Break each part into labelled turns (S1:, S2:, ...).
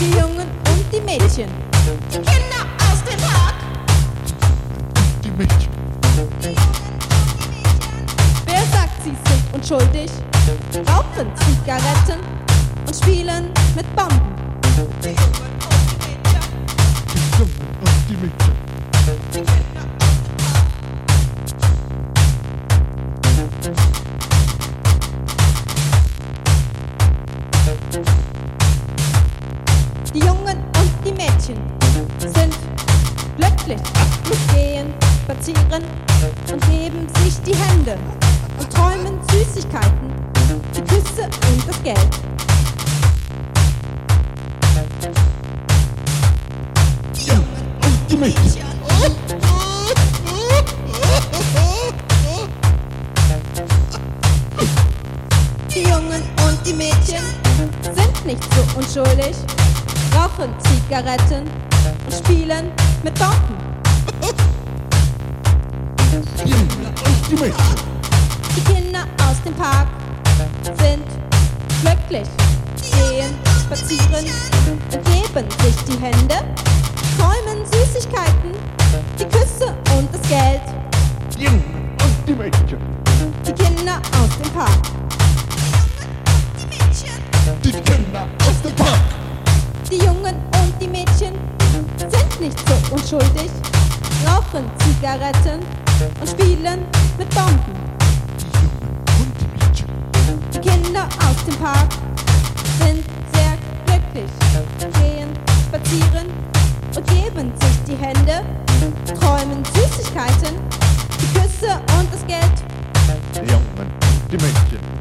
S1: Die Jungen und die Mädchen,
S2: die
S1: Kinder aus dem Park. Die
S3: Mädchen.
S1: wer sagt, sie sind unschuldig? Rauchen Zigaretten und spielen mit Bomben.
S2: Die Jungen und die Mädchen.
S1: Mädchen sind glücklich, gehen spazieren und geben sich die Hände und träumen Süßigkeiten, die Küsse und das Geld.
S2: Die Mädchen.
S1: Die Jungen und die Mädchen sind nicht so unschuldig, rauchen Zigaretten und spielen mit Bomben.
S2: Die
S1: Kinder aus dem Park sind glücklich, gehen spazieren geben sich die Hände, träumen Süßigkeiten, die Küsse und das Geld.
S2: Die
S1: Kinder aus dem Park,
S2: Die Kinder aus dem Park.
S1: Die Jungen und die Mädchen sind nicht so unschuldig, rauchen Zigaretten und spielen mit Bomben.
S2: Die Jungen und die Mädchen.
S1: Die Kinder aus dem Park sind sehr glücklich, gehen spazieren und geben sich die Hände, träumen Süßigkeiten, die Küsse und das Geld.
S2: Die Jungen und die Mädchen.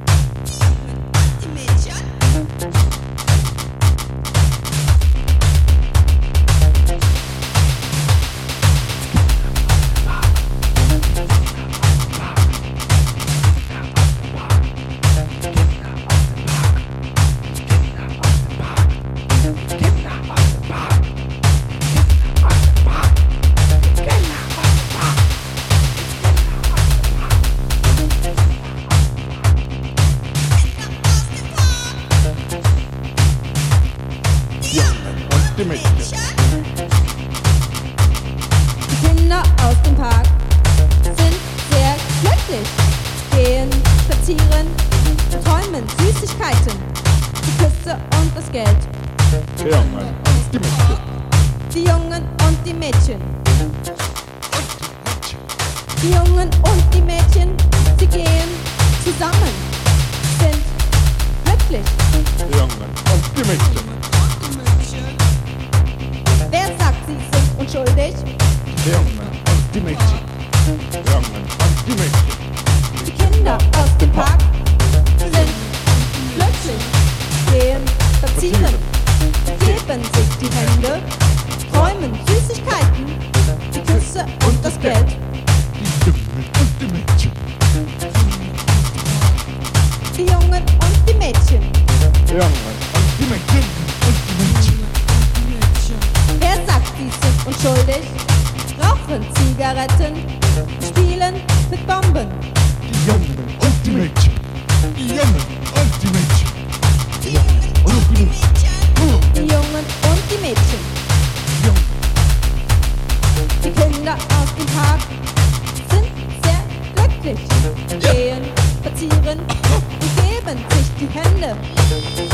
S2: Die
S1: Hände,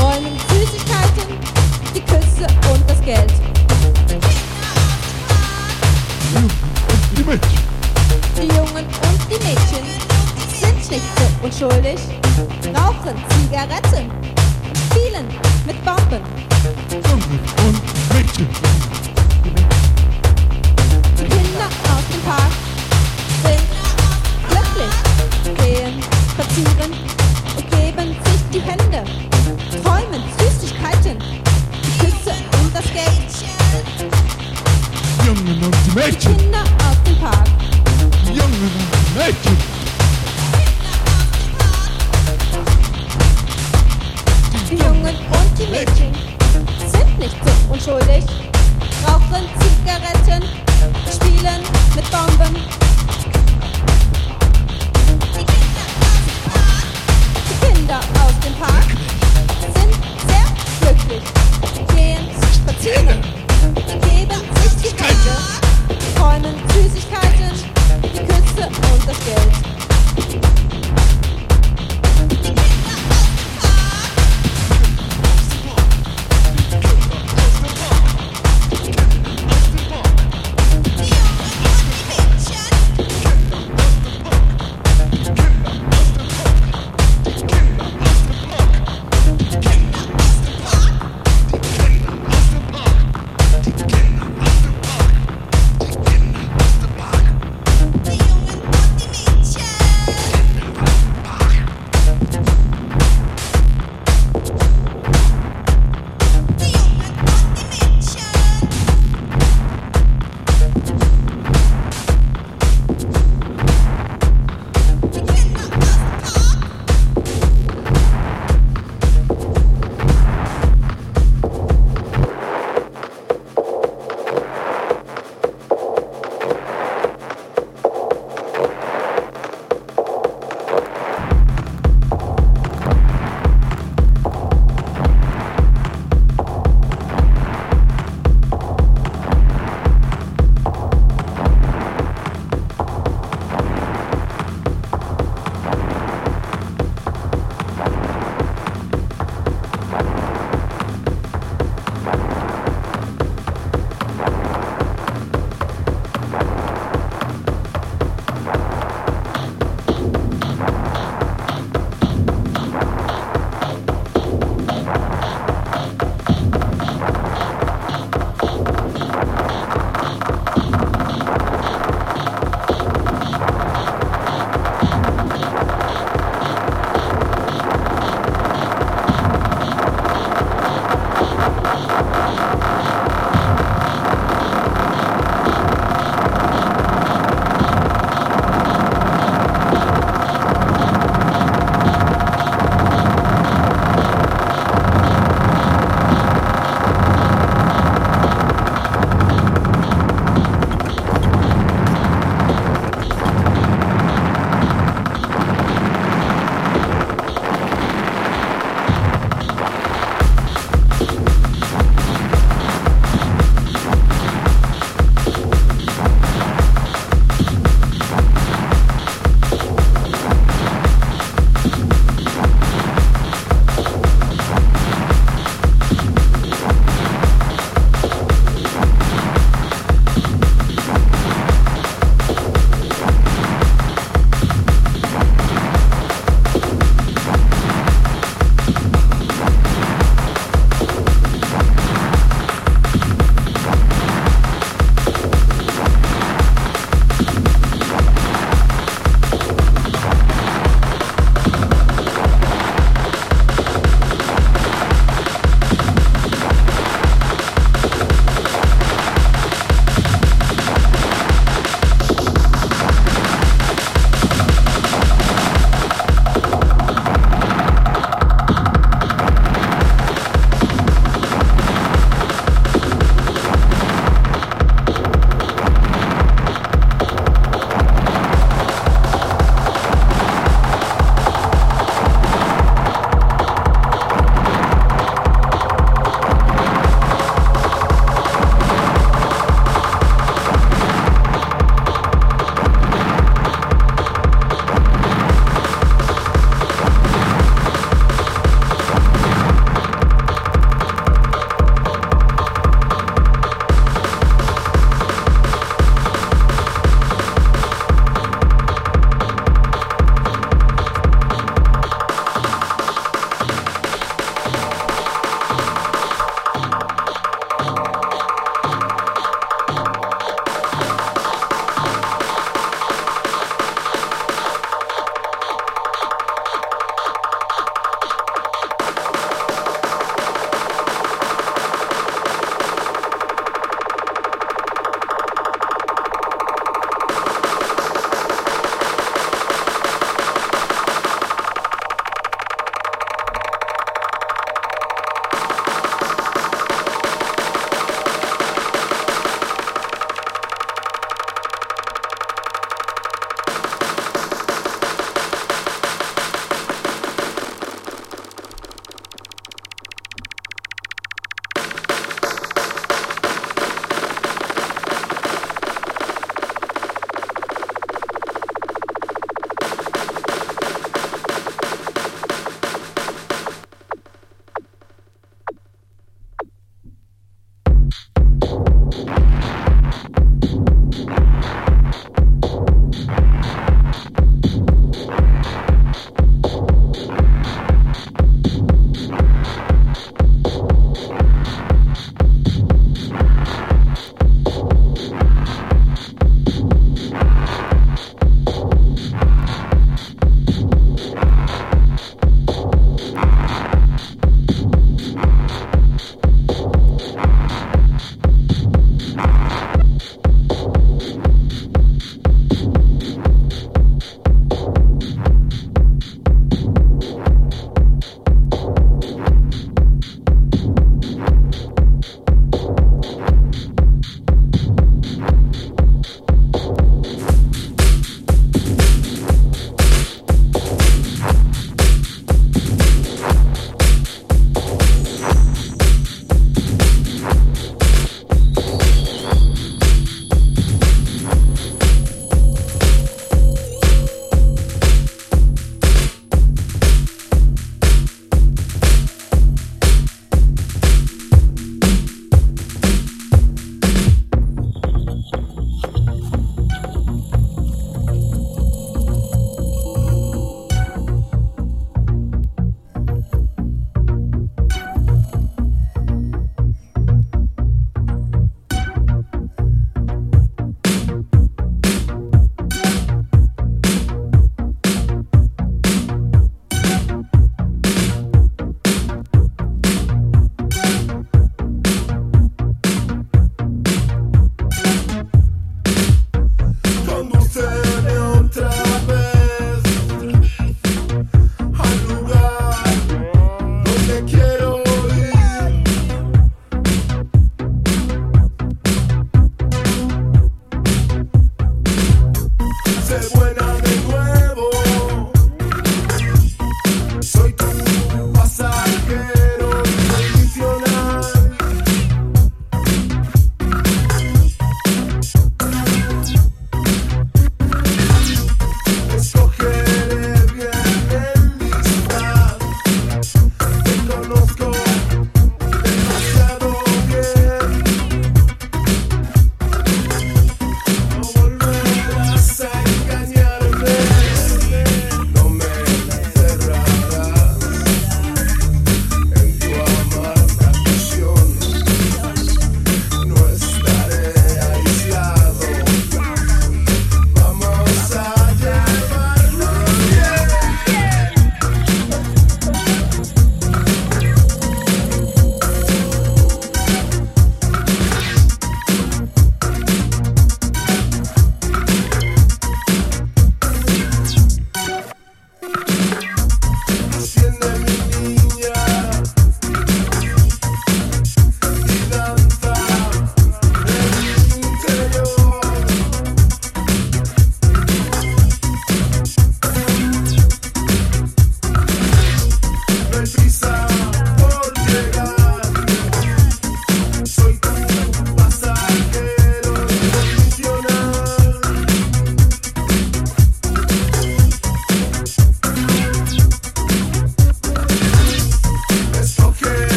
S1: räumen Süßigkeiten, die Küsse und das Geld.
S2: Die Mädchen.
S1: Die Jungen und die Mädchen sind nicht so unschuldig, rauchen Zigaretten spielen mit Bomben.